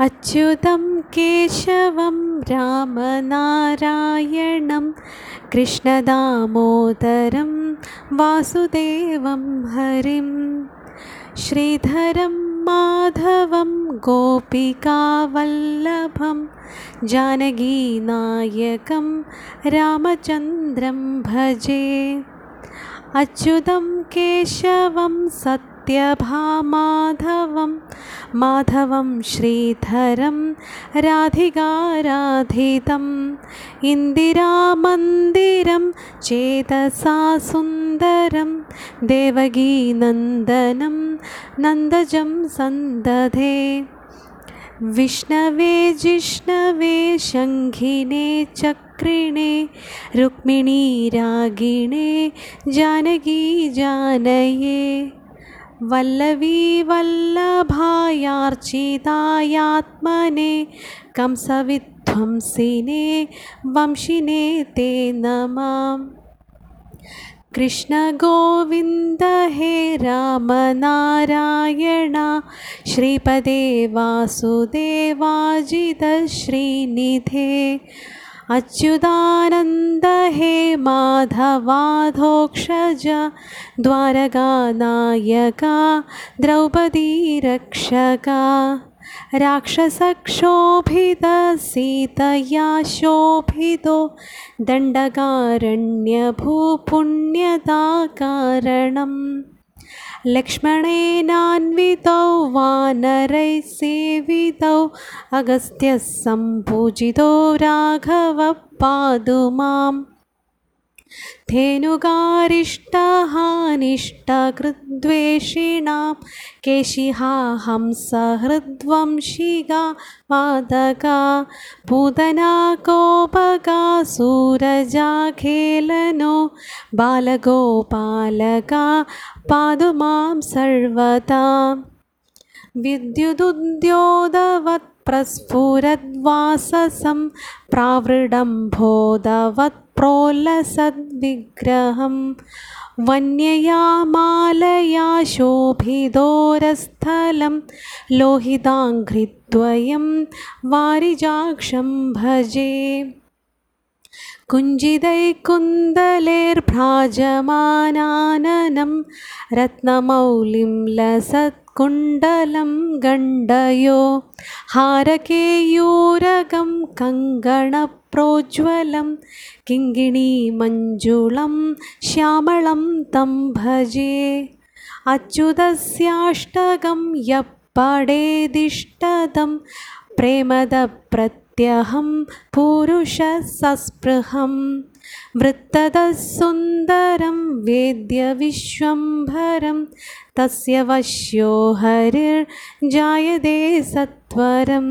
अच्युतं केशवं रामनारायणं कृष्णदामोदरं वासुदेवं हरिं श्रीधरं माधवं गोपिकावल्लभं जानकीनायकं रामचन्द्रं भजे। अच्युतं केशवं सत्यभामाधवं माधवं श्रीधरं राधिकाराधितम् इन्दिरामन्दिरं चेतसा सुन्दरं देवगीनन्दनं नन्दजं सन्दधे विष्णवे जिष्णवे शङ्खिने चक्रिणे रुक्मिणी रागिणे जानकी जानये वल्लवी वल्लभायार्चितायात्मने कंसविध्वंसिने वंशिने ते नमः। कृष्णगोविन्द हे रामनारायण श्रीपदे वासुदेवाजितश्रीनिधे। अच्युतानन्द हे माधवाधोक्षज द्वारकानायका द्रौपदीरक्षका राक्षसक्षोभितसीतया शोभितो दण्डकारण्यभूपुण्यताकारणं लक्ष्मणेनान्वितौ वानरैः सेवितौ अगस्त्यः सम्पूजितो राघवः पातु माम् धेनुगारिष्टहानिष्टकृद्वेषिणां केशिहा हंसहृद्वंशिगा मादका पूतना कोपकासूरजाखेलनो बालगोपालका पातु मां सर्वदा विद्युदुद्योतवत् प्रस्फुरद्वाससं प्रावृडम्भोदवत् प्रोल्लसद्विग्रहं वन्यया मालया शोभिदोरस्थलं लोहिताङ्घ्रिद्वयं वारिजाक्षं भजे कुञ्जितैकुन्दलैर्भ्राजमानाननं रत्नमौलिं लसत्कुण्डलं गण्डयो हारकेयूरकं कङ्गणप्रोज्ज्वलं किङ्गिणीमञ्जुलं श्यामलं तं भजे। अच्युतस्याष्टकं यः पडेदिष्टदं प्रेमदप्रत्यहं पुरुषसस्पृहं वृत्ततः सुन्दरं वेद्यविश्वम्भरं तस्य वश्यो हरिर्जायते सत्वरं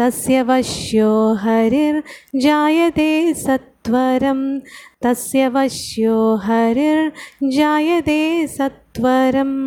तस्य वश्यो हरिर्जायते सत्वरं तस्य वश्यो हरिर्जायते सत्वरम्